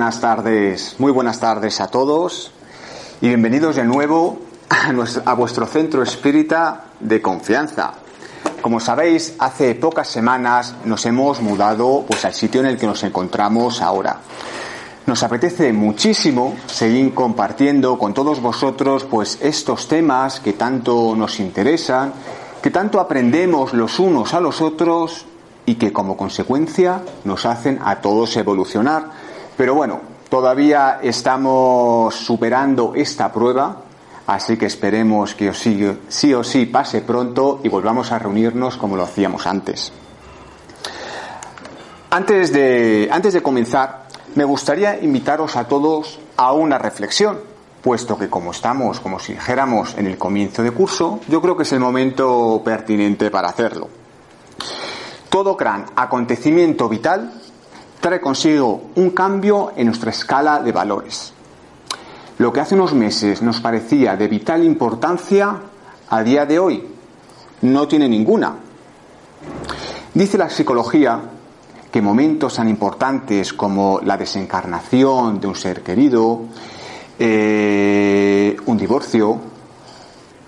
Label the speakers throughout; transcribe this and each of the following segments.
Speaker 1: buenas tardes, muy buenas tardes a todos y bienvenidos de nuevo a, nuestro, vuestro centro espírita de confianza. Como sabéis, hace pocas semanas nos hemos mudado pues, al sitio en el que nos encontramos ahora. Nos apetece muchísimo seguir compartiendo con todos vosotros pues estos temas que tanto nos interesan, que tanto aprendemos los unos a los otros y que como consecuencia nos hacen a todos evolucionar. Pero bueno, todavía estamos superando esta prueba, así que esperemos que sí o sí pase pronto y volvamos a reunirnos como lo hacíamos antes. Antes de, antes de comenzar, me gustaría invitaros a todos a una reflexión, puesto que como estamos, como si dijéramos, en el comienzo de curso, yo creo que es el momento pertinente para hacerlo. Todo gran acontecimiento vital trae consigo un cambio en nuestra escala de valores. Lo que hace unos meses nos parecía de vital importancia, a día de hoy no tiene ninguna. Dice la psicología que momentos tan importantes como la desencarnación de un ser querido, eh, un divorcio,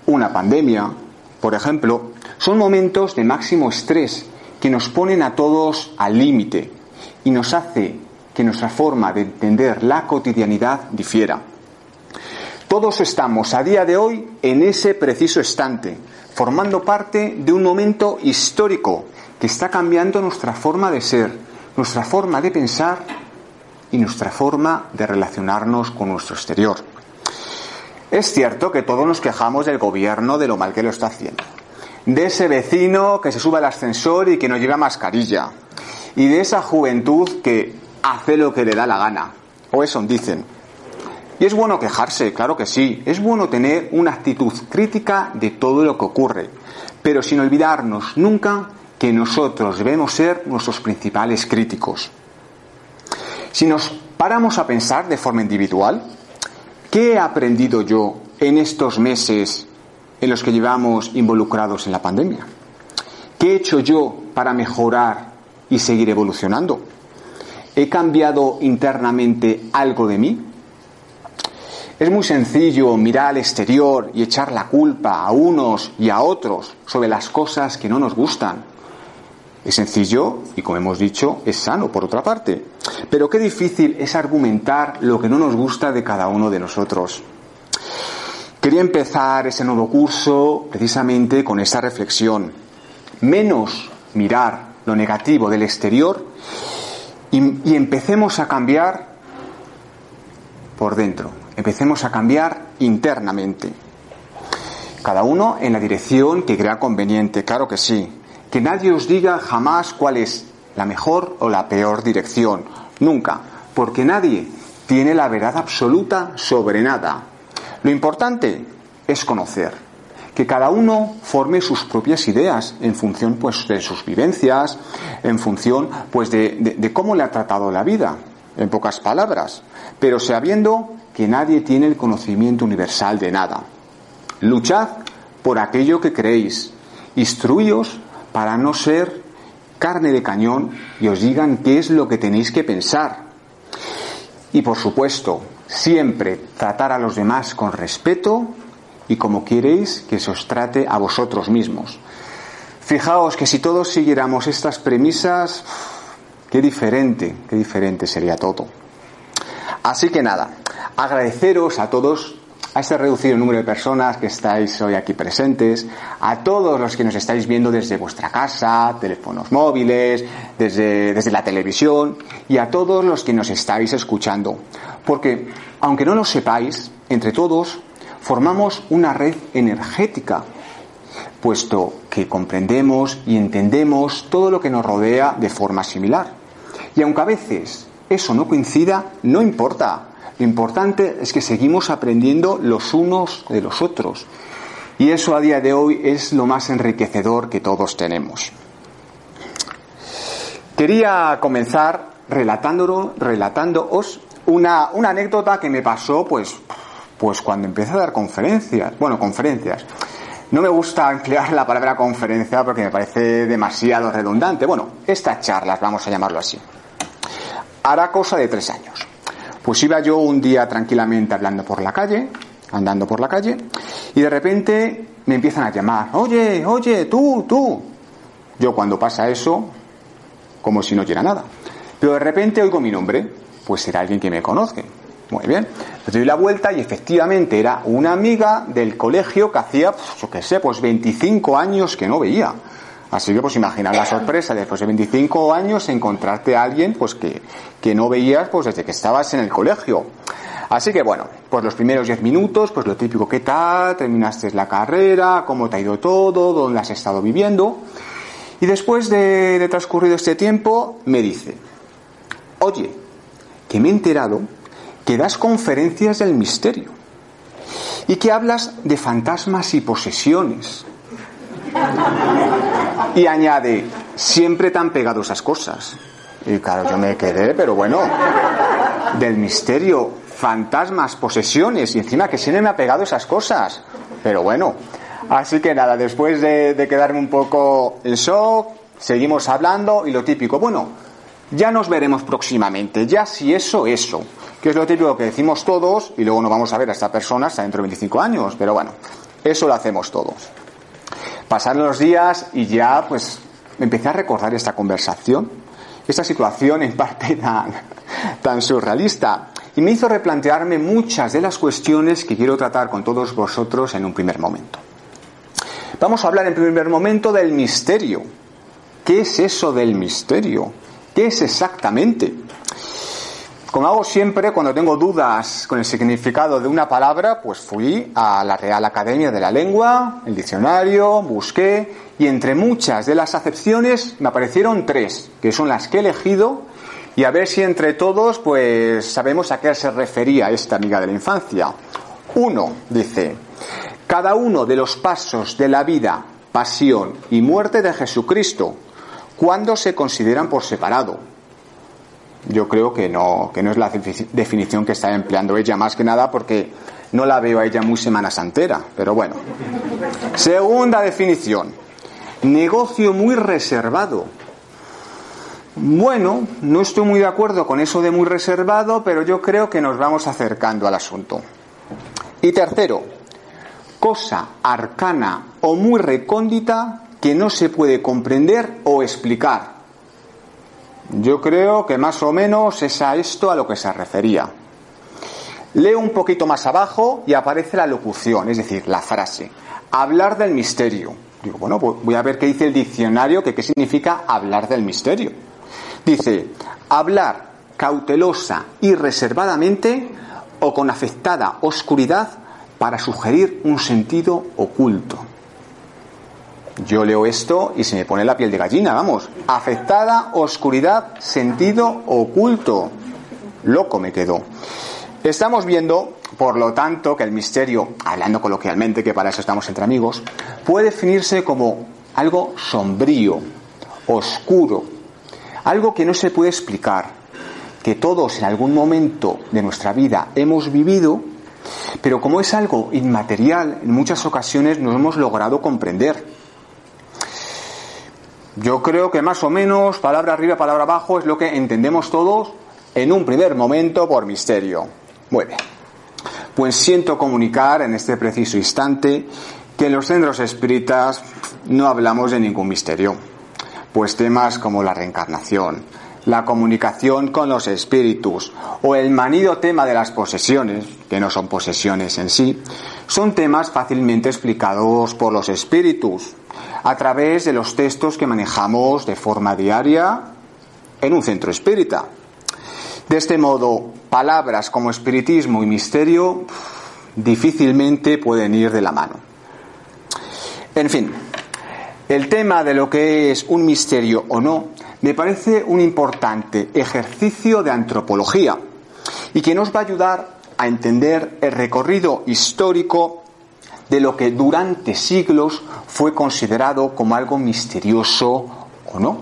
Speaker 1: una pandemia, por ejemplo, son momentos de máximo estrés que nos ponen a todos al límite y nos hace que nuestra forma de entender la cotidianidad difiera. Todos estamos a día de hoy en ese preciso instante, formando parte de un momento histórico que está cambiando nuestra forma de ser, nuestra forma de pensar y nuestra forma de relacionarnos con nuestro exterior. Es cierto que todos nos quejamos del gobierno de lo mal que lo está haciendo de ese vecino que se sube al ascensor y que no lleva mascarilla, y de esa juventud que hace lo que le da la gana, o eso dicen. Y es bueno quejarse, claro que sí, es bueno tener una actitud crítica de todo lo que ocurre, pero sin olvidarnos nunca que nosotros debemos ser nuestros principales críticos. Si nos paramos a pensar de forma individual, ¿qué he aprendido yo en estos meses en los que llevamos involucrados en la pandemia? ¿Qué he hecho yo para mejorar y seguir evolucionando? ¿He cambiado internamente algo de mí? Es muy sencillo mirar al exterior y echar la culpa a unos y a otros sobre las cosas que no nos gustan. Es sencillo y, como hemos dicho, es sano, por otra parte. Pero qué difícil es argumentar lo que no nos gusta de cada uno de nosotros. Quería empezar ese nuevo curso precisamente con esa reflexión. Menos mirar lo negativo del exterior y, empecemos a cambiar por dentro. Empecemos a cambiar internamente. Cada uno en la dirección que crea conveniente, claro que sí. Que nadie os diga jamás cuál es la mejor o la peor dirección. Nunca. Porque nadie tiene la verdad absoluta sobre nada. Lo importante es conocer, que cada uno forme sus propias ideas en función pues de sus vivencias, en función pues de, de, de cómo le ha tratado la vida, en pocas palabras, pero sabiendo que nadie tiene el conocimiento universal de nada. Luchad por aquello que creéis, instruíos para no ser carne de cañón y os digan qué es lo que tenéis que pensar. Y por supuesto, siempre tratar a los demás con respeto y como queréis que se os trate a vosotros mismos. Fijaos que si todos siguiéramos estas premisas, qué diferente, qué diferente sería todo. Así que nada, agradeceros a todos, a este reducido número de personas que estáis hoy aquí presentes, a todos los que nos estáis viendo desde vuestra casa, teléfonos móviles, desde, desde la televisión y a todos los que nos estáis escuchando. Porque, aunque no lo sepáis, entre todos formamos una red energética, puesto que comprendemos y entendemos todo lo que nos rodea de forma similar. Y aunque a veces eso no coincida, no importa. Lo importante es que seguimos aprendiendo los unos de los otros. Y eso a día de hoy es lo más enriquecedor que todos tenemos. Quería comenzar relatándoos una, una anécdota que me pasó, pues, pues cuando empecé a dar conferencias, bueno, conferencias. No me gusta emplear la palabra conferencia porque me parece demasiado redundante. Bueno, estas charlas, vamos a llamarlo así. Hará cosa de tres años. Pues iba yo un día tranquilamente hablando por la calle, andando por la calle, y de repente me empiezan a llamar, oye, oye, tú, tú. Yo cuando pasa eso, como si no oyera nada. Pero de repente oigo mi nombre, pues será alguien que me conoce. Muy bien. Le doy la vuelta y efectivamente era una amiga del colegio que hacía, yo qué sé, pues 25 años que no veía. Así que pues imaginar la sorpresa después de 25 años encontrarte a alguien pues que, que no veías pues desde que estabas en el colegio. Así que bueno, pues los primeros 10 minutos, pues lo típico, ¿qué tal? Terminaste la carrera, cómo te ha ido todo, dónde has estado viviendo. Y después de, de transcurrido este tiempo, me dice, oye, que me he enterado que das conferencias del misterio y que hablas de fantasmas y posesiones y añade, siempre tan pegado esas cosas. Y claro, yo me quedé, pero bueno, del misterio, fantasmas, posesiones, y encima que siempre me ha pegado esas cosas. Pero bueno, así que nada, después de, de quedarme un poco en shock, seguimos hablando y lo típico, bueno, ya nos veremos próximamente, ya si eso, eso, que es lo típico que decimos todos y luego no vamos a ver a esta persona hasta dentro de 25 años, pero bueno, eso lo hacemos todos. Pasaron los días y ya pues empecé a recordar esta conversación, esta situación en parte tan surrealista y me hizo replantearme muchas de las cuestiones que quiero tratar con todos vosotros en un primer momento. Vamos a hablar en primer momento del misterio. ¿Qué es eso del misterio? ¿Qué es exactamente? Como hago siempre, cuando tengo dudas con el significado de una palabra, pues fui a la Real Academia de la Lengua, el diccionario, busqué y entre muchas de las acepciones me aparecieron tres, que son las que he elegido y a ver si entre todos pues sabemos a qué se refería esta amiga de la infancia. Uno, dice, cada uno de los pasos de la vida, pasión y muerte de Jesucristo, cuando se consideran por separado yo creo que no, que no es la definición que está empleando ella, más que nada porque no la veo a ella muy semana santera, pero bueno. Segunda definición, negocio muy reservado. Bueno, no estoy muy de acuerdo con eso de muy reservado, pero yo creo que nos vamos acercando al asunto. Y tercero, cosa arcana o muy recóndita que no se puede comprender o explicar yo creo que más o menos es a esto a lo que se refería. Leo un poquito más abajo y aparece la locución, es decir, la frase. Hablar del misterio. Digo, bueno, pues voy a ver qué dice el diccionario, que qué significa hablar del misterio. Dice, hablar cautelosa y reservadamente o con afectada oscuridad para sugerir un sentido oculto. Yo leo esto y se me pone la piel de gallina, vamos. Afectada, oscuridad, sentido oculto. Loco me quedo. Estamos viendo, por lo tanto, que el misterio, hablando coloquialmente, que para eso estamos entre amigos, puede definirse como algo sombrío, oscuro, algo que no se puede explicar, que todos en algún momento de nuestra vida hemos vivido, pero como es algo inmaterial, en muchas ocasiones no hemos logrado comprender. Yo creo que más o menos, palabra arriba, palabra abajo, es lo que entendemos todos en un primer momento por misterio. Muy bien. Pues siento comunicar en este preciso instante que en los centros espíritas no hablamos de ningún misterio, pues temas como la reencarnación, la comunicación con los espíritus o el manido tema de las posesiones, que no son posesiones en sí, son temas fácilmente explicados por los espíritus a través de los textos que manejamos de forma diaria en un centro espírita. De este modo, palabras como espiritismo y misterio difícilmente pueden ir de la mano. En fin, el tema de lo que es un misterio o no me parece un importante ejercicio de antropología y que nos va a ayudar a entender el recorrido histórico de lo que durante siglos fue considerado como algo misterioso o no.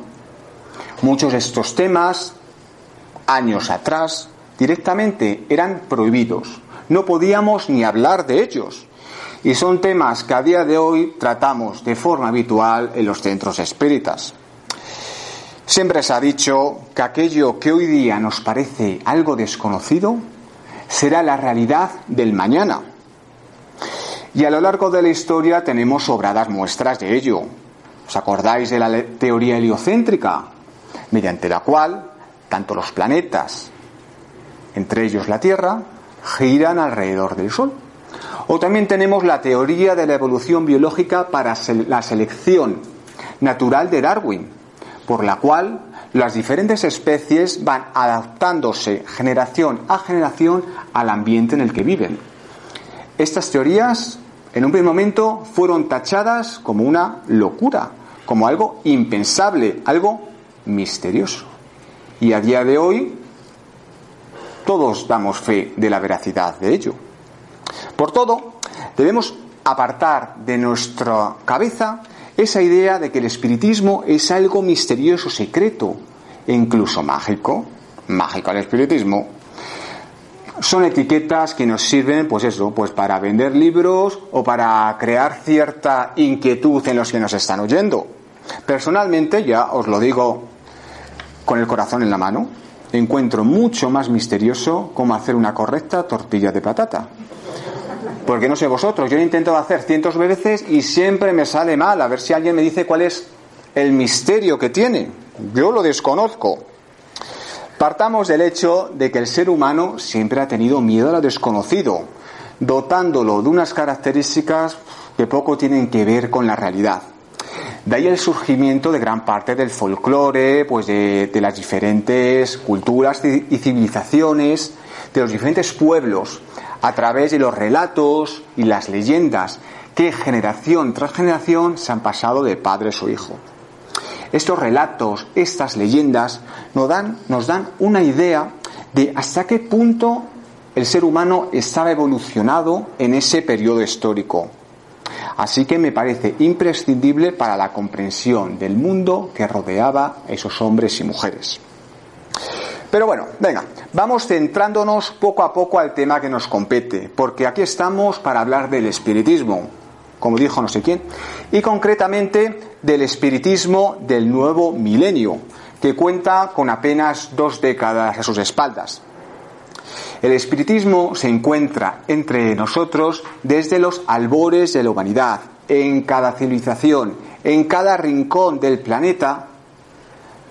Speaker 1: Muchos de estos temas, años atrás, directamente eran prohibidos. No podíamos ni hablar de ellos. Y son temas que a día de hoy tratamos de forma habitual en los centros espíritas. Siempre se ha dicho que aquello que hoy día nos parece algo desconocido será la realidad del mañana. Y a lo largo de la historia tenemos sobradas muestras de ello. ¿Os acordáis de la teoría heliocéntrica? Mediante la cual tanto los planetas, entre ellos la Tierra, giran alrededor del Sol. O también tenemos la teoría de la evolución biológica para la selección natural de Darwin, por la cual las diferentes especies van adaptándose generación a generación al ambiente en el que viven. Estas teorías, en un primer momento, fueron tachadas como una locura, como algo impensable, algo misterioso. Y a día de hoy, todos damos fe de la veracidad de ello. Por todo, debemos apartar de nuestra cabeza esa idea de que el espiritismo es algo misterioso, secreto e incluso mágico. Mágico el espiritismo. Son etiquetas que nos sirven, pues eso, pues para vender libros o para crear cierta inquietud en los que nos están oyendo. Personalmente, ya os lo digo con el corazón en la mano, encuentro mucho más misterioso cómo hacer una correcta tortilla de patata. Porque no sé vosotros, yo he intentado hacer cientos de veces y siempre me sale mal. A ver si alguien me dice cuál es el misterio que tiene. Yo lo desconozco. Partamos del hecho de que el ser humano siempre ha tenido miedo a lo desconocido, dotándolo de unas características que poco tienen que ver con la realidad. De ahí el surgimiento de gran parte del folclore, pues de, de las diferentes culturas y civilizaciones, de los diferentes pueblos, a través de los relatos y las leyendas que generación tras generación se han pasado de padre a su hijo. Estos relatos, estas leyendas, nos dan, nos dan una idea de hasta qué punto el ser humano estaba evolucionado en ese periodo histórico. Así que me parece imprescindible para la comprensión del mundo que rodeaba a esos hombres y mujeres. Pero bueno, venga, vamos centrándonos poco a poco al tema que nos compete, porque aquí estamos para hablar del espiritismo, como dijo no sé quién, y concretamente del espiritismo del nuevo milenio, que cuenta con apenas dos décadas a sus espaldas. El espiritismo se encuentra entre nosotros desde los albores de la humanidad, en cada civilización, en cada rincón del planeta,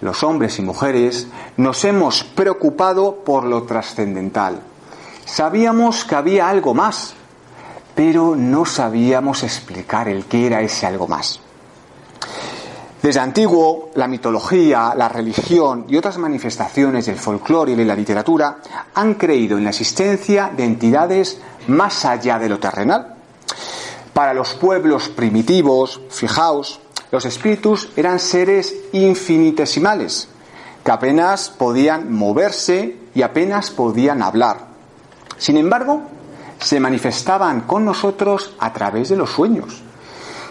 Speaker 1: los hombres y mujeres, nos hemos preocupado por lo trascendental. Sabíamos que había algo más, pero no sabíamos explicar el qué era ese algo más. Desde antiguo, la mitología, la religión y otras manifestaciones del folclore y de la literatura han creído en la existencia de entidades más allá de lo terrenal. Para los pueblos primitivos, fijaos, los espíritus eran seres infinitesimales, que apenas podían moverse y apenas podían hablar. Sin embargo, se manifestaban con nosotros a través de los sueños,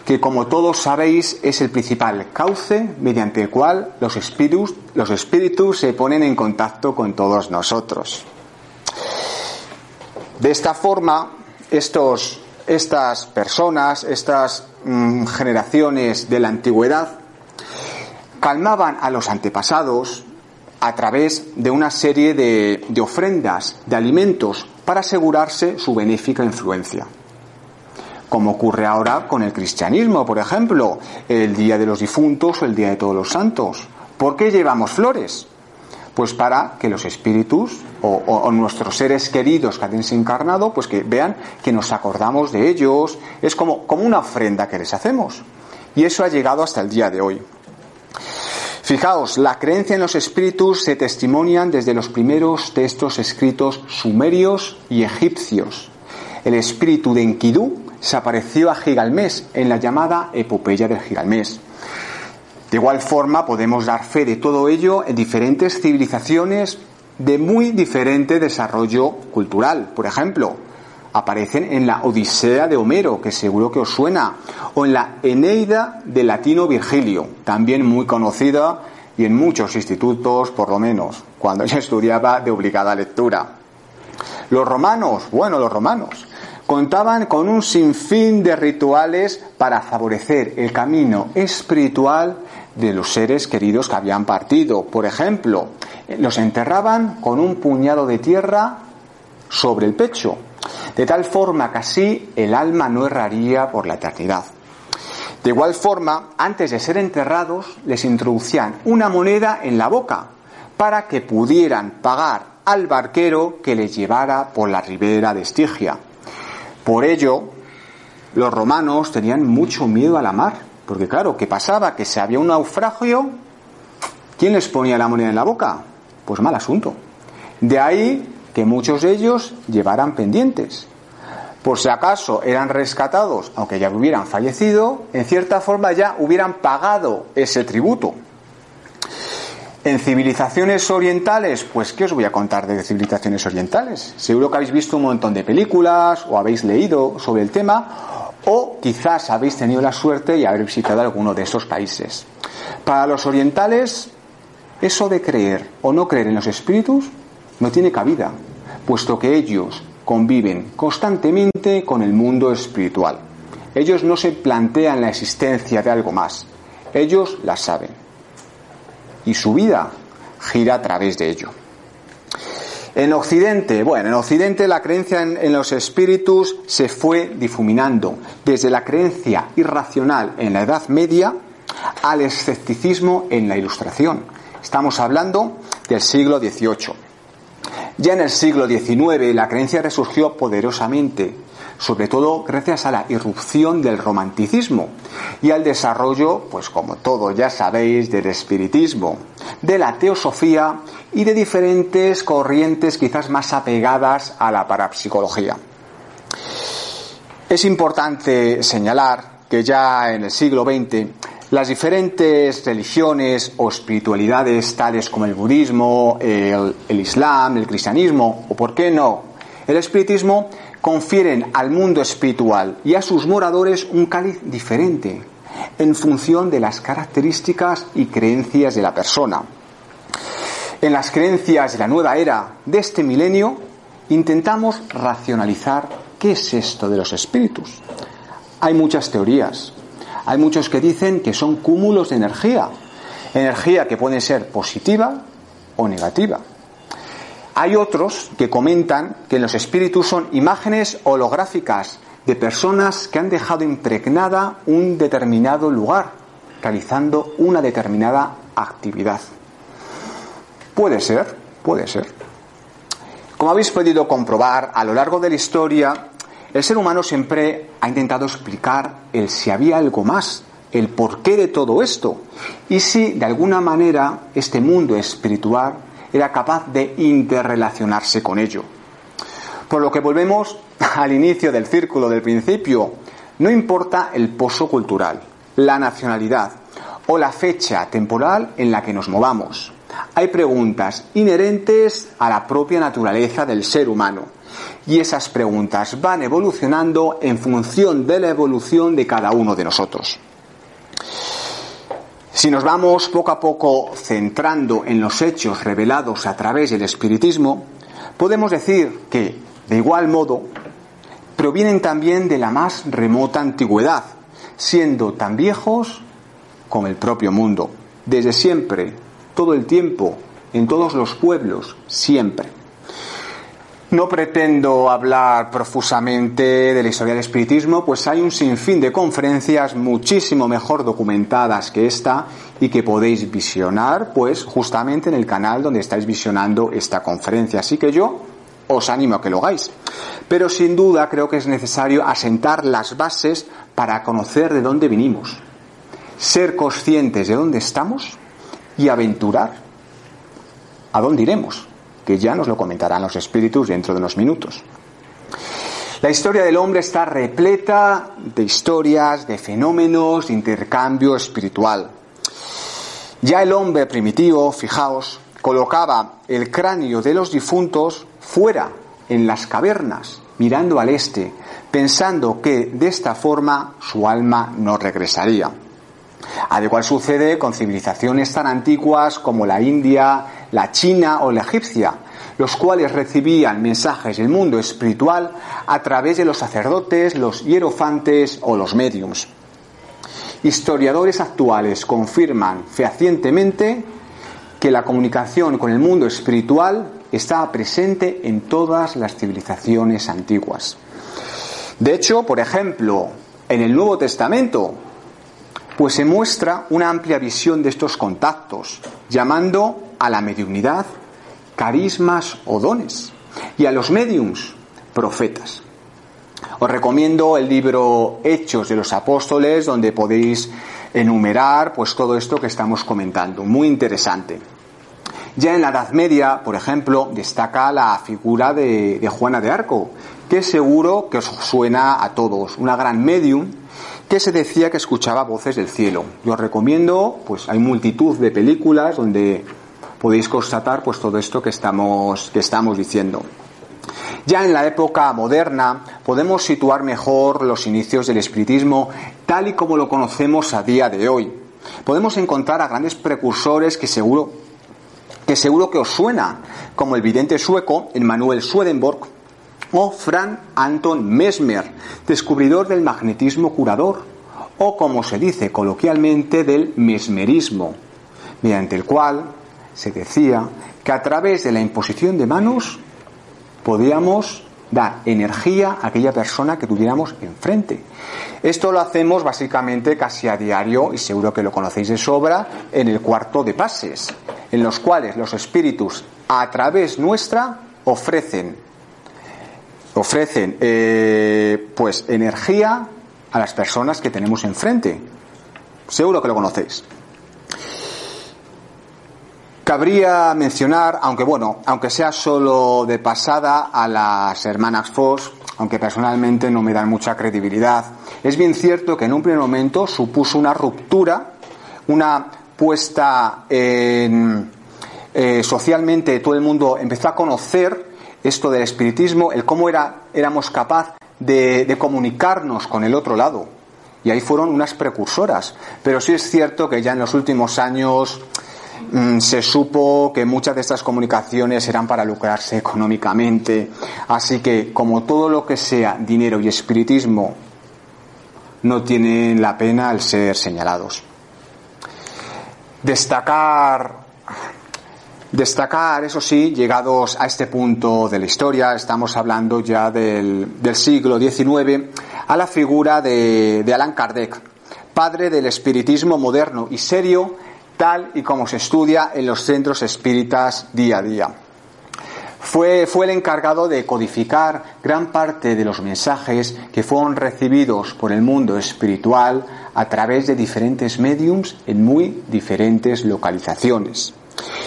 Speaker 1: que como todos sabéis es el principal cauce mediante el cual los espíritus, los espíritus se ponen en contacto con todos nosotros. De esta forma, estos estas personas, estas mm, generaciones de la antigüedad, calmaban a los antepasados a través de una serie de, ofrendas, de alimentos, para asegurarse su benéfica influencia como ocurre ahora con el cristianismo, por ejemplo, el Día de los Difuntos o el Día de Todos los Santos. ¿Por qué llevamos flores? Pues para que los espíritus o, nuestros seres queridos que han encarnado, pues que vean que nos acordamos de ellos. Es como, como una ofrenda que les hacemos. Y eso ha llegado hasta el día de hoy. Fijaos, la creencia en los espíritus se testimonian desde los primeros textos escritos sumerios y egipcios. El espíritu de Enkidu se apareció a Gigalmés en la llamada epopeya del Gigalmés. De igual forma, podemos dar fe de todo ello en diferentes civilizaciones de muy diferente desarrollo cultural. Por ejemplo, aparecen en la Odisea de Homero, que seguro que os suena, o en la Eneida de Latino Virgilio, también muy conocida y en muchos institutos, por lo menos, cuando yo estudiaba de obligada lectura. Los romanos, bueno, los romanos, contaban con un sinfín de rituales para favorecer el camino espiritual de los seres queridos que habían partido. Por ejemplo, los enterraban con un puñado de tierra sobre el pecho, de tal forma que así el alma no erraría por la eternidad. De igual forma, antes de ser enterrados, les introducían una moneda en la boca para que pudieran pagar al barquero que les llevara por la ribera de Estigia. Por ello, los romanos tenían mucho miedo a la mar, porque claro, ¿qué pasaba? Que si había un naufragio, ¿quién les ponía la moneda en la boca? Pues mal asunto. De ahí que muchos de ellos llevaran pendientes. Por si acaso eran rescatados, aunque ya hubieran fallecido, en cierta forma ya hubieran pagado ese tributo. En civilizaciones orientales, pues ¿qué os voy a contar de civilizaciones orientales? Seguro que habéis visto un montón de películas o habéis leído sobre el tema o quizás habéis tenido la suerte de haber visitado alguno de esos países. Para los orientales, eso de creer o no creer en los espíritus no tiene cabida, puesto que ellos conviven constantemente con el mundo espiritual. Ellos no se plantean la existencia de algo más, ellos la saben y su vida gira a través de ello. En Occidente, bueno, en Occidente la creencia en, los espíritus se fue difuminando desde la creencia irracional en la Edad Media al escepticismo en la Ilustración. Estamos hablando del siglo XVIII. Ya en el siglo XIX la creencia resurgió poderosamente sobre todo gracias a la irrupción del romanticismo y al desarrollo, pues como todos ya sabéis, del espiritismo, de la teosofía y de diferentes corrientes quizás más apegadas a la parapsicología. Es importante señalar que ya en el siglo XX las diferentes religiones o espiritualidades tales como el budismo, el, islam, el cristianismo o, por qué no, el espiritismo confieren al mundo espiritual y a sus moradores un cáliz diferente en función de las características y creencias de la persona. En las creencias de la nueva era de este milenio intentamos racionalizar qué es esto de los espíritus. Hay muchas teorías. Hay muchos que dicen que son cúmulos de energía, energía que puede ser positiva o negativa. Hay otros que comentan que los espíritus son imágenes holográficas de personas que han dejado impregnada un determinado lugar, realizando una determinada actividad. Puede ser, puede ser. Como habéis podido comprobar a lo largo de la historia, el ser humano siempre ha intentado explicar el si había algo más, el porqué de todo esto, y si de alguna manera este mundo espiritual era capaz de interrelacionarse con ello. Por lo que volvemos al inicio del círculo del principio, no importa el pozo cultural, la nacionalidad o la fecha temporal en la que nos movamos. Hay preguntas inherentes a la propia naturaleza del ser humano y esas preguntas van evolucionando en función de la evolución de cada uno de nosotros. Si nos vamos poco a poco centrando en los hechos revelados a través del espiritismo, podemos decir que, de igual modo, provienen también de la más remota antigüedad, siendo tan viejos como el propio mundo, desde siempre, todo el tiempo, en todos los pueblos, siempre. No pretendo hablar profusamente de la historia del espiritismo, pues hay un sinfín de conferencias muchísimo mejor documentadas que esta y que podéis visionar, pues justamente en el canal donde estáis visionando esta conferencia. Así que yo os animo a que lo hagáis. Pero sin duda creo que es necesario asentar las bases para conocer de dónde vinimos, ser conscientes de dónde estamos y aventurar a dónde iremos que ya nos lo comentarán los espíritus dentro de unos minutos. La historia del hombre está repleta de historias, de fenómenos, de intercambio espiritual. Ya el hombre primitivo, fijaos, colocaba el cráneo de los difuntos fuera, en las cavernas, mirando al este, pensando que de esta forma su alma no regresaría. Al igual sucede con civilizaciones tan antiguas como la India, la China o la egipcia, los cuales recibían mensajes del mundo espiritual a través de los sacerdotes, los hierofantes o los mediums. Historiadores actuales confirman fehacientemente que la comunicación con el mundo espiritual está presente en todas las civilizaciones antiguas. De hecho, por ejemplo, en el Nuevo Testamento, pues se muestra una amplia visión de estos contactos, llamando a la mediunidad carismas o dones y a los mediums profetas. Os recomiendo el libro Hechos de los Apóstoles, donde podéis enumerar pues todo esto que estamos comentando. Muy interesante. Ya en la Edad Media, por ejemplo, destaca la figura de, de Juana de Arco, que seguro que os suena a todos, una gran medium que se decía que escuchaba voces del cielo. Yo os recomiendo, pues hay multitud de películas donde podéis constatar pues todo esto que estamos, que estamos diciendo. Ya en la época moderna podemos situar mejor los inicios del espiritismo tal y como lo conocemos a día de hoy. Podemos encontrar a grandes precursores que seguro que seguro que os suena, como el vidente sueco Emmanuel Swedenborg o Frank Anton Mesmer, descubridor del magnetismo curador, o como se dice coloquialmente del mesmerismo, mediante el cual se decía que a través de la imposición de manos podíamos dar energía a aquella persona que tuviéramos enfrente. Esto lo hacemos básicamente casi a diario y seguro que lo conocéis de sobra en el cuarto de pases, en los cuales los espíritus a través nuestra ofrecen ofrecen eh, pues energía a las personas que tenemos enfrente. Seguro que lo conocéis. Cabría mencionar, aunque bueno, aunque sea solo de pasada, a las hermanas Foss, aunque personalmente no me dan mucha credibilidad. Es bien cierto que en un primer momento supuso una ruptura, una puesta en, eh, socialmente, todo el mundo empezó a conocer esto del espiritismo, el cómo era, éramos capaz de, comunicarnos con el otro lado. Y ahí fueron unas precursoras. Pero sí es cierto que ya en los últimos años Mm, se supo que muchas de estas comunicaciones eran para lucrarse económicamente. Así que, como todo lo que sea dinero y espiritismo, no tienen la pena al ser señalados. Destacar, destacar, eso sí, llegados a este punto de la historia, estamos hablando ya del, siglo XIX, a la figura de, de Allan Kardec, padre del espiritismo moderno y serio tal y como se estudia en los centros espíritas día a día. Fue, fue, el encargado de codificar gran parte de los mensajes que fueron recibidos por el mundo espiritual a través de diferentes mediums en muy diferentes localizaciones.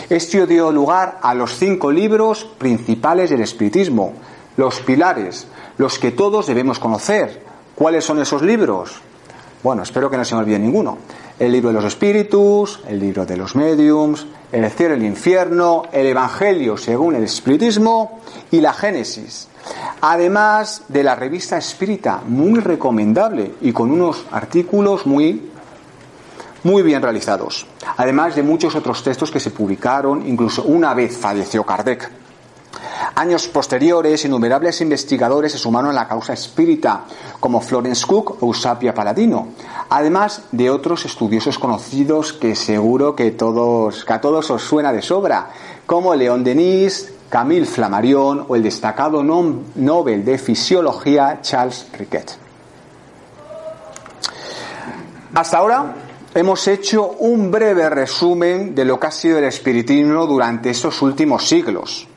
Speaker 1: Esto dio lugar a los cinco libros principales del espiritismo, los pilares, los que todos debemos conocer. ¿Cuáles son esos libros? Bueno, espero que no se me olvide ninguno el libro de los espíritus, el libro de los mediums, el cielo y el infierno, el Evangelio según el espiritismo y la Génesis. Además de la revista espírita, muy recomendable y con unos artículos muy, muy bien realizados. Además de muchos otros textos que se publicaron, incluso una vez falleció Kardec. Años posteriores, innumerables investigadores se sumaron a la causa espírita, como Florence Cook o Eusapia Paladino, además de otros estudiosos conocidos que seguro que, todos, que a todos os suena de sobra, como León Denis, Camille Flammarion o el destacado Nobel de Fisiología Charles Riquet. Hasta ahora hemos hecho un breve resumen de lo que ha sido el espiritismo durante estos últimos siglos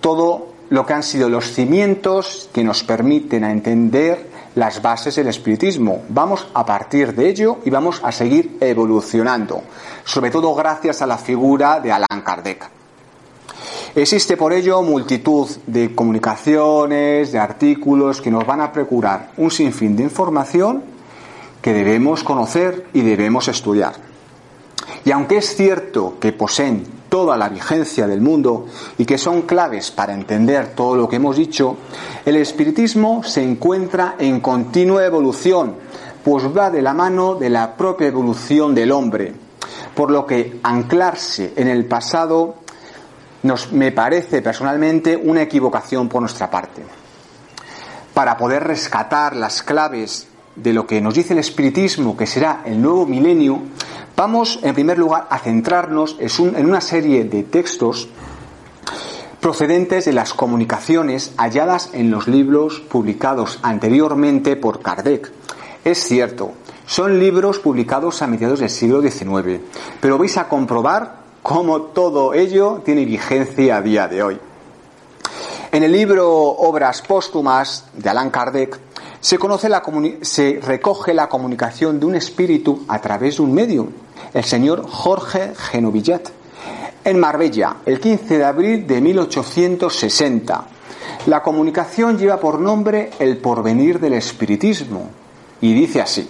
Speaker 1: todo lo que han sido los cimientos que nos permiten entender las bases del espiritismo. Vamos a partir de ello y vamos a seguir evolucionando, sobre todo gracias a la figura de Allan Kardec. Existe por ello multitud de comunicaciones, de artículos que nos van a procurar un sinfín de información que debemos conocer y debemos estudiar. Y aunque es cierto que poseen toda la vigencia del mundo y que son claves para entender todo lo que hemos dicho, el espiritismo se encuentra en continua evolución, pues va de la mano de la propia evolución del hombre, por lo que anclarse en el pasado nos, me parece personalmente una equivocación por nuestra parte. Para poder rescatar las claves de lo que nos dice el espiritismo, que será el nuevo milenio, vamos en primer lugar a centrarnos en una serie de textos procedentes de las comunicaciones halladas en los libros publicados anteriormente por Kardec. Es cierto, son libros publicados a mediados del siglo XIX, pero vais a comprobar cómo todo ello tiene vigencia a día de hoy. En el libro Obras póstumas de Allan Kardec se, recoge la comunicación de un espíritu a través de un medio, el señor Jorge Genovillat, en Marbella, el 15 de abril de 1860. La comunicación lleva por nombre El porvenir del espiritismo y dice así.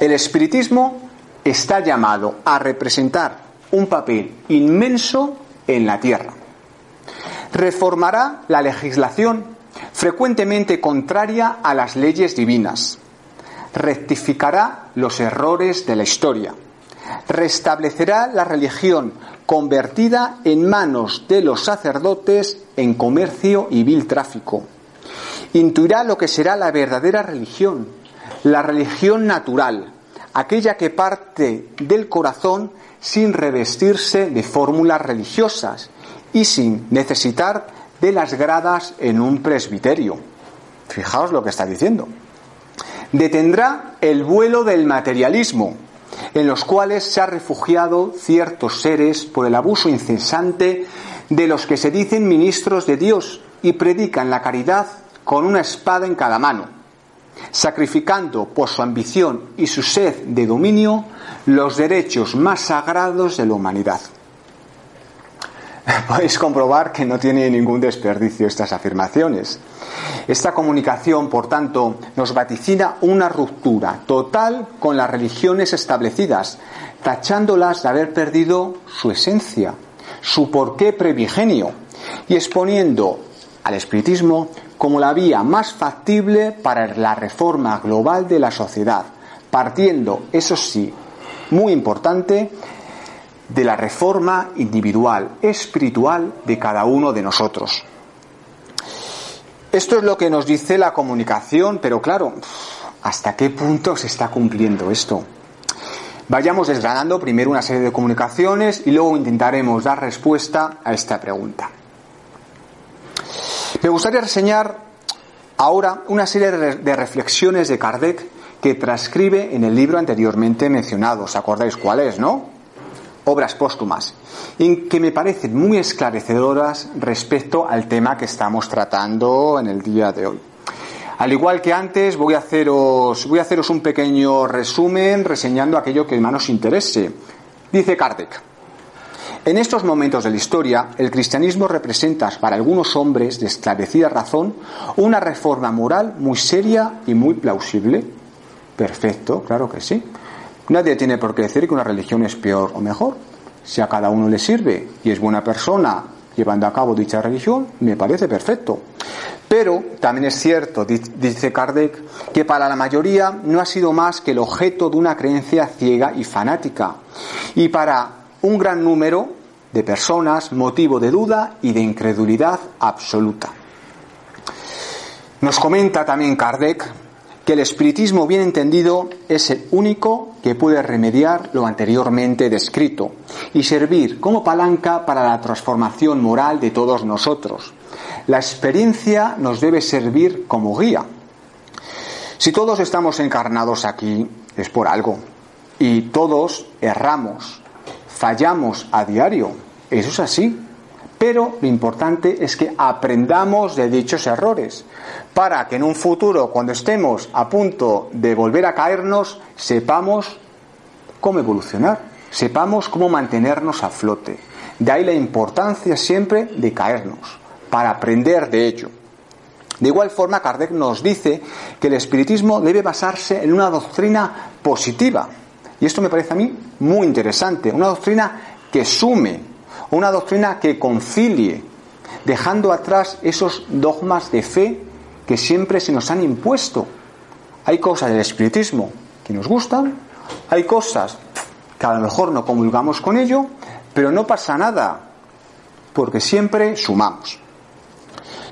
Speaker 1: El espiritismo está llamado a representar un papel inmenso en la tierra. Reformará la legislación frecuentemente contraria a las leyes divinas. Rectificará los errores de la historia. Restablecerá la religión convertida en manos de los sacerdotes en comercio y vil tráfico. Intuirá lo que será la verdadera religión, la religión natural, aquella que parte del corazón sin revestirse de fórmulas religiosas y sin necesitar de las gradas en un presbiterio. Fijaos lo que está diciendo. Detendrá el vuelo del materialismo, en los cuales se ha refugiado ciertos seres por el abuso incesante de los que se dicen ministros de Dios y predican la caridad con una espada en cada mano, sacrificando por su ambición y su sed de dominio los derechos más sagrados de la humanidad. Podéis comprobar que no tiene ningún desperdicio estas afirmaciones. Esta comunicación, por tanto, nos vaticina una ruptura total con las religiones establecidas, tachándolas de haber perdido su esencia, su porqué primigenio, y exponiendo al espiritismo como la vía más factible para la reforma global de la sociedad, partiendo, eso sí, muy importante, de la reforma individual, espiritual de cada uno de nosotros. Esto es lo que nos dice la comunicación, pero claro, ¿hasta qué punto se está cumpliendo esto? Vayamos desgranando primero una serie de comunicaciones y luego intentaremos dar respuesta a esta pregunta. Me gustaría reseñar ahora una serie de reflexiones de Kardec que transcribe en el libro anteriormente mencionado. ¿Os acordáis cuál es, no? Obras póstumas, en que me parecen muy esclarecedoras respecto al tema que estamos tratando en el día de hoy. Al igual que antes, voy a haceros, voy a haceros un pequeño resumen reseñando aquello que más nos interese. Dice Kardec. En estos momentos de la historia, el cristianismo representa para algunos hombres de esclarecida razón una reforma moral muy seria y muy plausible. Perfecto, claro que sí. Nadie tiene por qué decir que una religión es peor o mejor. Si a cada uno le sirve y es buena persona llevando a cabo dicha religión, me parece perfecto. Pero también es cierto, dice Kardec, que para la mayoría no ha sido más que el objeto de una creencia ciega y fanática. Y para un gran número de personas, motivo de duda y de incredulidad absoluta. Nos comenta también Kardec que el espiritismo bien entendido es el único que puede remediar lo anteriormente descrito y servir como palanca para la transformación moral de todos nosotros. La experiencia nos debe servir como guía. Si todos estamos encarnados aquí es por algo y todos erramos, fallamos a diario. Eso es así. Pero lo importante es que aprendamos de dichos errores para que en un futuro, cuando estemos a punto de volver a caernos, sepamos cómo evolucionar, sepamos cómo mantenernos a flote. De ahí la importancia siempre de caernos, para aprender de ello. De igual forma, Kardec nos dice que el espiritismo debe basarse en una doctrina positiva. Y esto me parece a mí muy interesante, una doctrina que sume, una doctrina que concilie, dejando atrás esos dogmas de fe que siempre se nos han impuesto. Hay cosas del espiritismo que nos gustan, hay cosas que a lo mejor no comulgamos con ello, pero no pasa nada, porque siempre sumamos.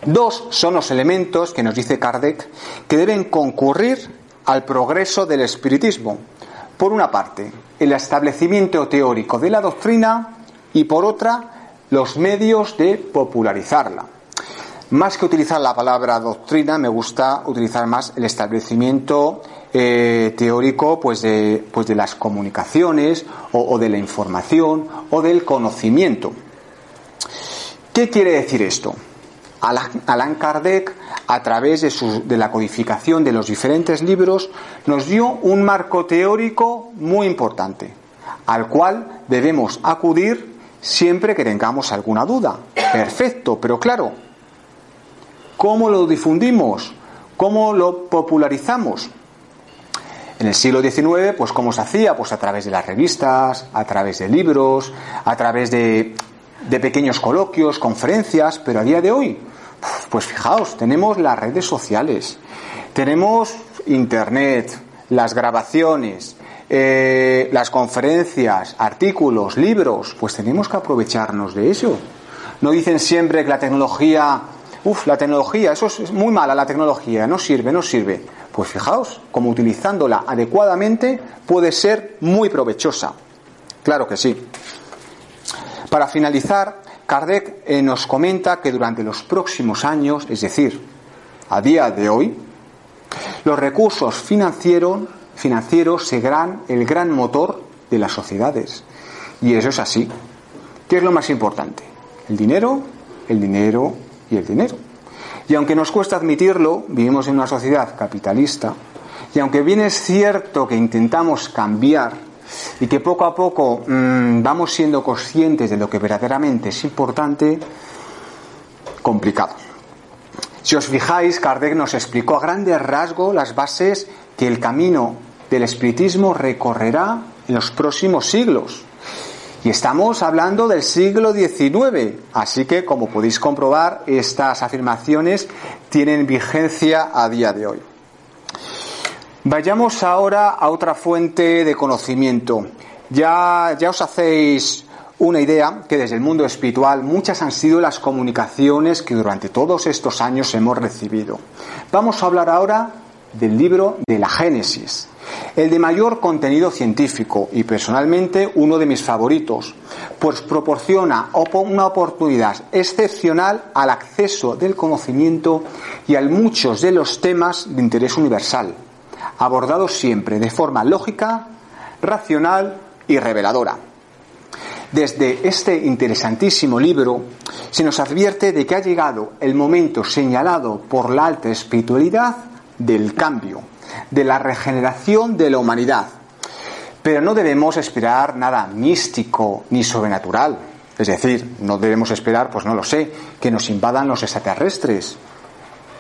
Speaker 1: Dos son los elementos que nos dice Kardec que deben concurrir al progreso del espiritismo. Por una parte, el establecimiento teórico de la doctrina y por otra, los medios de popularizarla. Más que utilizar la palabra doctrina, me gusta utilizar más el establecimiento eh, teórico pues de, pues de las comunicaciones o, de la información o del conocimiento. ¿Qué quiere decir esto? Alan Kardec, a través de, de, la codificación de los diferentes libros, nos dio un marco teórico muy importante, al cual debemos acudir siempre que tengamos alguna duda. Perfecto, pero claro, ¿cómo lo difundimos? ¿Cómo lo popularizamos? En el siglo XIX, pues ¿cómo se hacía? Pues a través de las revistas, a través de libros, a través de, de pequeños coloquios, conferencias, pero a día de hoy, pues fijaos, tenemos las redes sociales, tenemos Internet, las grabaciones, eh, las conferencias, artículos, libros, pues tenemos que aprovecharnos de eso. No dicen siempre que la tecnología, uff, la tecnología, eso es muy mala la tecnología, no sirve, no sirve. Pues fijaos, como utilizándola adecuadamente puede ser muy provechosa. Claro que sí. Para finalizar, Kardec eh, nos comenta que durante los próximos años, es decir, a día de hoy, los recursos financieros financieros serán el gran motor de las sociedades. Y eso es así. ¿Qué es lo más importante? El dinero, el dinero y el dinero. Y aunque nos cuesta admitirlo, vivimos en una sociedad capitalista, y aunque bien es cierto que intentamos cambiar y que poco a poco mmm, vamos siendo conscientes de lo que verdaderamente es importante, complicado. Si os fijáis, Kardec nos explicó a grandes rasgos las bases que el camino del espiritismo recorrerá en los próximos siglos. Y estamos hablando del siglo XIX, así que como podéis comprobar, estas afirmaciones tienen vigencia a día de hoy. Vayamos ahora a otra fuente de conocimiento. Ya, ya os hacéis una idea que desde el mundo espiritual muchas han sido las comunicaciones que durante todos estos años hemos recibido. Vamos a hablar ahora del libro de la Génesis, el de mayor contenido científico y personalmente uno de mis favoritos, pues proporciona una oportunidad excepcional al acceso del conocimiento y a muchos de los temas de interés universal, abordados siempre de forma lógica, racional y reveladora. Desde este interesantísimo libro se nos advierte de que ha llegado el momento señalado por la alta espiritualidad del cambio, de la regeneración de la humanidad. Pero no debemos esperar nada místico ni sobrenatural. Es decir, no debemos esperar, pues no lo sé, que nos invadan los extraterrestres.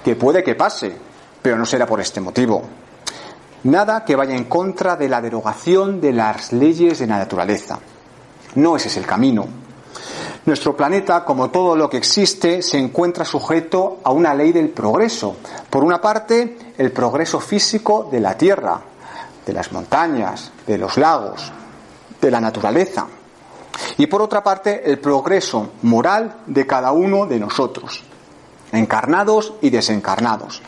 Speaker 1: Que puede que pase, pero no será por este motivo. Nada que vaya en contra de la derogación de las leyes de la naturaleza. No ese es el camino. Nuestro planeta, como todo lo que existe, se encuentra sujeto a una ley del progreso. Por una parte, el progreso físico de la Tierra, de las montañas, de los lagos, de la naturaleza. Y por otra parte, el progreso moral de cada uno de nosotros, encarnados y desencarnados.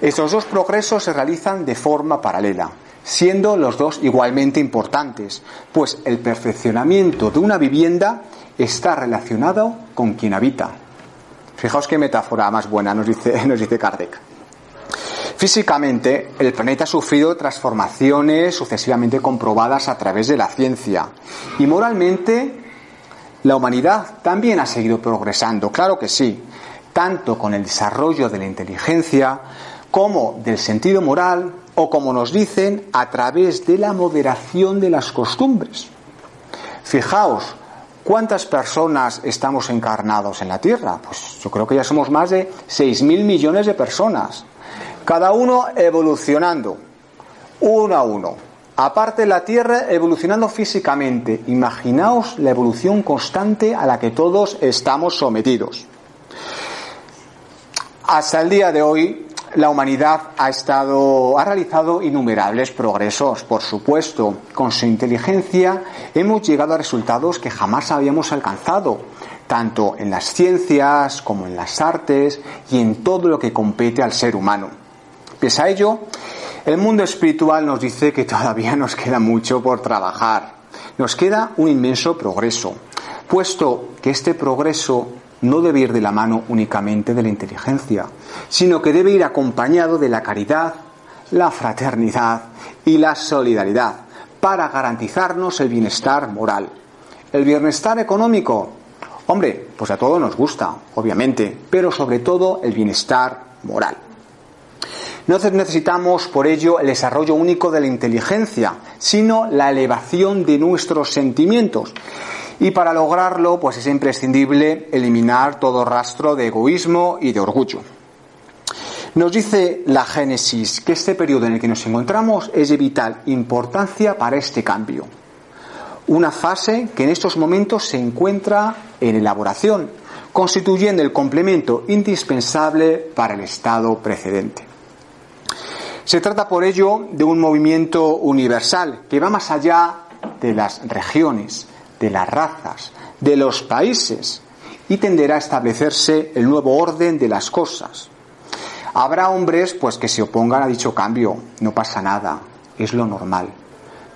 Speaker 1: Estos dos progresos se realizan de forma paralela, siendo los dos igualmente importantes, pues el perfeccionamiento de una vivienda está relacionado con quien habita. Fijaos qué metáfora más buena nos dice, nos dice Kardec. Físicamente, el planeta ha sufrido transformaciones sucesivamente comprobadas a través de la ciencia. Y moralmente, la humanidad también ha seguido progresando, claro que sí, tanto con el desarrollo de la inteligencia como del sentido moral o, como nos dicen, a través de la moderación de las costumbres. Fijaos, ¿Cuántas personas estamos encarnados en la Tierra? Pues yo creo que ya somos más de 6.000 millones de personas. Cada uno evolucionando, uno a uno. Aparte la Tierra evolucionando físicamente. Imaginaos la evolución constante a la que todos estamos sometidos. Hasta el día de hoy, la humanidad ha estado, ha realizado innumerables progresos, por supuesto. Con su inteligencia hemos llegado a resultados que jamás habíamos alcanzado, tanto en las ciencias como en las artes y en todo lo que compete al ser humano. Pese a ello, El mundo espiritual nos dice que todavía nos queda mucho por trabajar. Nos queda un inmenso progreso, puesto que este progreso no debe ir de la mano únicamente de la inteligencia, sino que debe ir acompañado de la caridad, la fraternidad y la solidaridad para garantizarnos el bienestar moral. El bienestar económico, hombre, pues a todos nos gusta, obviamente, pero sobre todo el bienestar moral. No necesitamos por ello el desarrollo único de la inteligencia, sino la elevación de nuestros sentimientos. Y para lograrlo, pues es imprescindible eliminar todo rastro de egoísmo y de orgullo. Nos dice la Génesis que este periodo en el que nos encontramos es de vital importancia para este cambio. Una fase que en estos momentos se encuentra en elaboración, constituyendo el complemento indispensable para el estado precedente. Se trata por ello de un movimiento universal que va más allá de las regiones, de las razas, de los países y tenderá a establecerse el nuevo orden de las cosas. Habrá hombres pues que se opongan a dicho cambio, no pasa nada, es lo normal.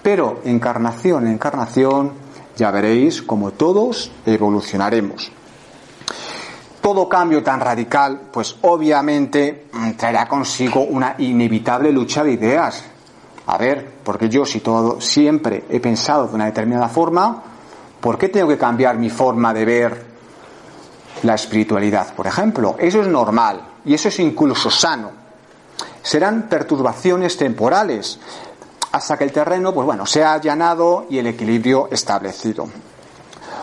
Speaker 1: Pero encarnación, encarnación, ya veréis como todos evolucionaremos todo cambio tan radical, pues obviamente mm, traerá consigo una inevitable lucha de ideas. A ver, porque yo si todo siempre he pensado de una determinada forma, ¿por qué tengo que cambiar mi forma de ver la espiritualidad, por ejemplo? Eso es normal y eso es incluso sano. Serán perturbaciones temporales hasta que el terreno, pues bueno, sea allanado y el equilibrio establecido.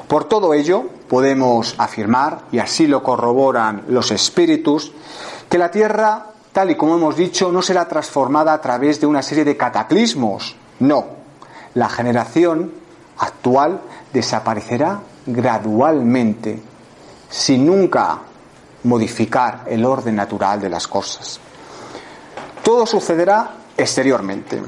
Speaker 1: Por todo ello, podemos afirmar, y así lo corroboran los espíritus, que la Tierra, tal y como hemos dicho, no será transformada a través de una serie de cataclismos. No, la generación actual desaparecerá gradualmente, sin nunca modificar el orden natural de las cosas. Todo sucederá exteriormente.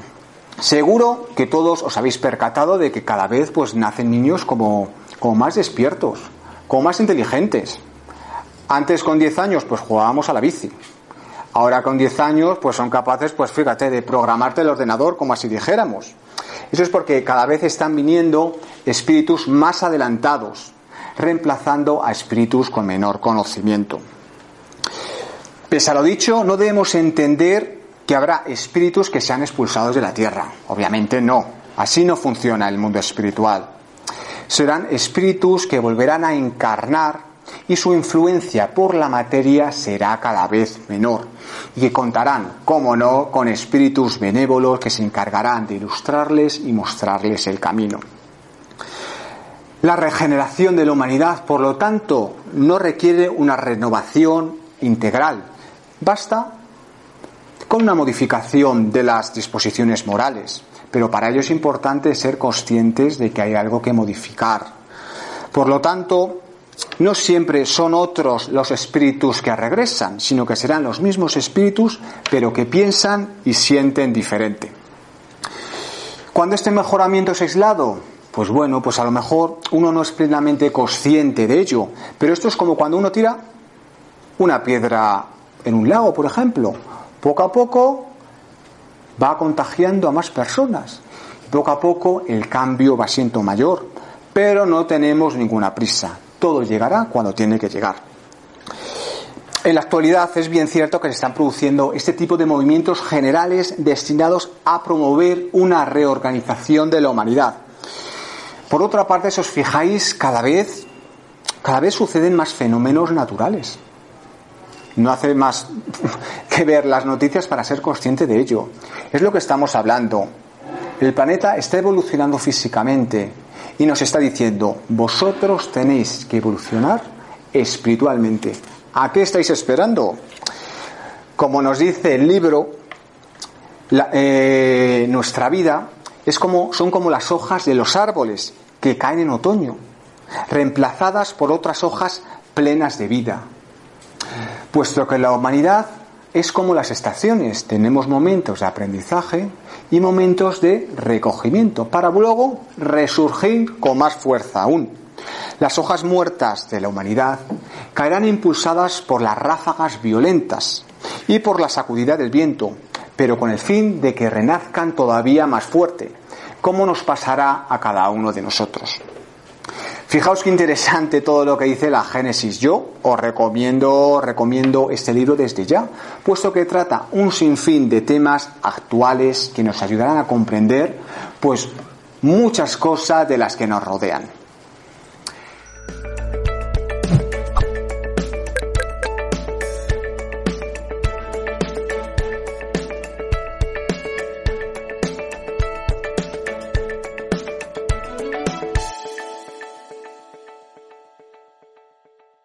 Speaker 1: Seguro que todos os habéis percatado de que cada vez pues nacen niños como como más despiertos, como más inteligentes. Antes con 10 años pues jugábamos a la bici. Ahora con 10 años pues son capaces pues fíjate de programarte el ordenador como así dijéramos. Eso es porque cada vez están viniendo espíritus más adelantados, reemplazando a espíritus con menor conocimiento. Pese a lo dicho, no debemos entender que habrá espíritus que sean expulsados de la tierra. Obviamente no. Así no funciona el mundo espiritual serán espíritus que volverán a encarnar y su influencia por la materia será cada vez menor y que contarán, como no, con espíritus benévolos que se encargarán de ilustrarles y mostrarles el camino. La regeneración de la humanidad, por lo tanto, no requiere una renovación integral. Basta con una modificación de las disposiciones morales pero para ello es importante ser conscientes de que hay algo que modificar. Por lo tanto, no siempre son otros los espíritus que regresan, sino que serán los mismos espíritus, pero que piensan y sienten diferente. Cuando este mejoramiento es aislado, pues bueno, pues a lo mejor uno no es plenamente consciente de ello, pero esto es como cuando uno tira una piedra en un lago, por ejemplo. Poco a poco va contagiando a más personas. Poco a poco el cambio va siendo mayor, pero no tenemos ninguna prisa. Todo llegará cuando tiene que llegar. En la actualidad es bien cierto que se están produciendo este tipo de movimientos generales destinados a promover una reorganización de la humanidad. Por otra parte, si os fijáis, cada vez, cada vez suceden más fenómenos naturales. No hace más que ver las noticias para ser consciente de ello. Es lo que estamos hablando. El planeta está evolucionando físicamente y nos está diciendo, vosotros tenéis que evolucionar espiritualmente. ¿A qué estáis esperando? Como nos dice el libro, eh, nuestra vida es como, son como las hojas de los árboles que caen en otoño, reemplazadas por otras hojas plenas de vida puesto que la humanidad es como las estaciones, tenemos momentos de aprendizaje y momentos de recogimiento, para luego resurgir con más fuerza aún. Las hojas muertas de la humanidad caerán impulsadas por las ráfagas violentas y por la sacudida del viento, pero con el fin de que renazcan todavía más fuerte, como nos pasará a cada uno de nosotros. Fijaos qué interesante todo lo que dice la Génesis. Yo os recomiendo, recomiendo este libro desde ya, puesto que trata un sinfín de temas actuales que nos ayudarán a comprender, pues, muchas cosas de las que nos rodean.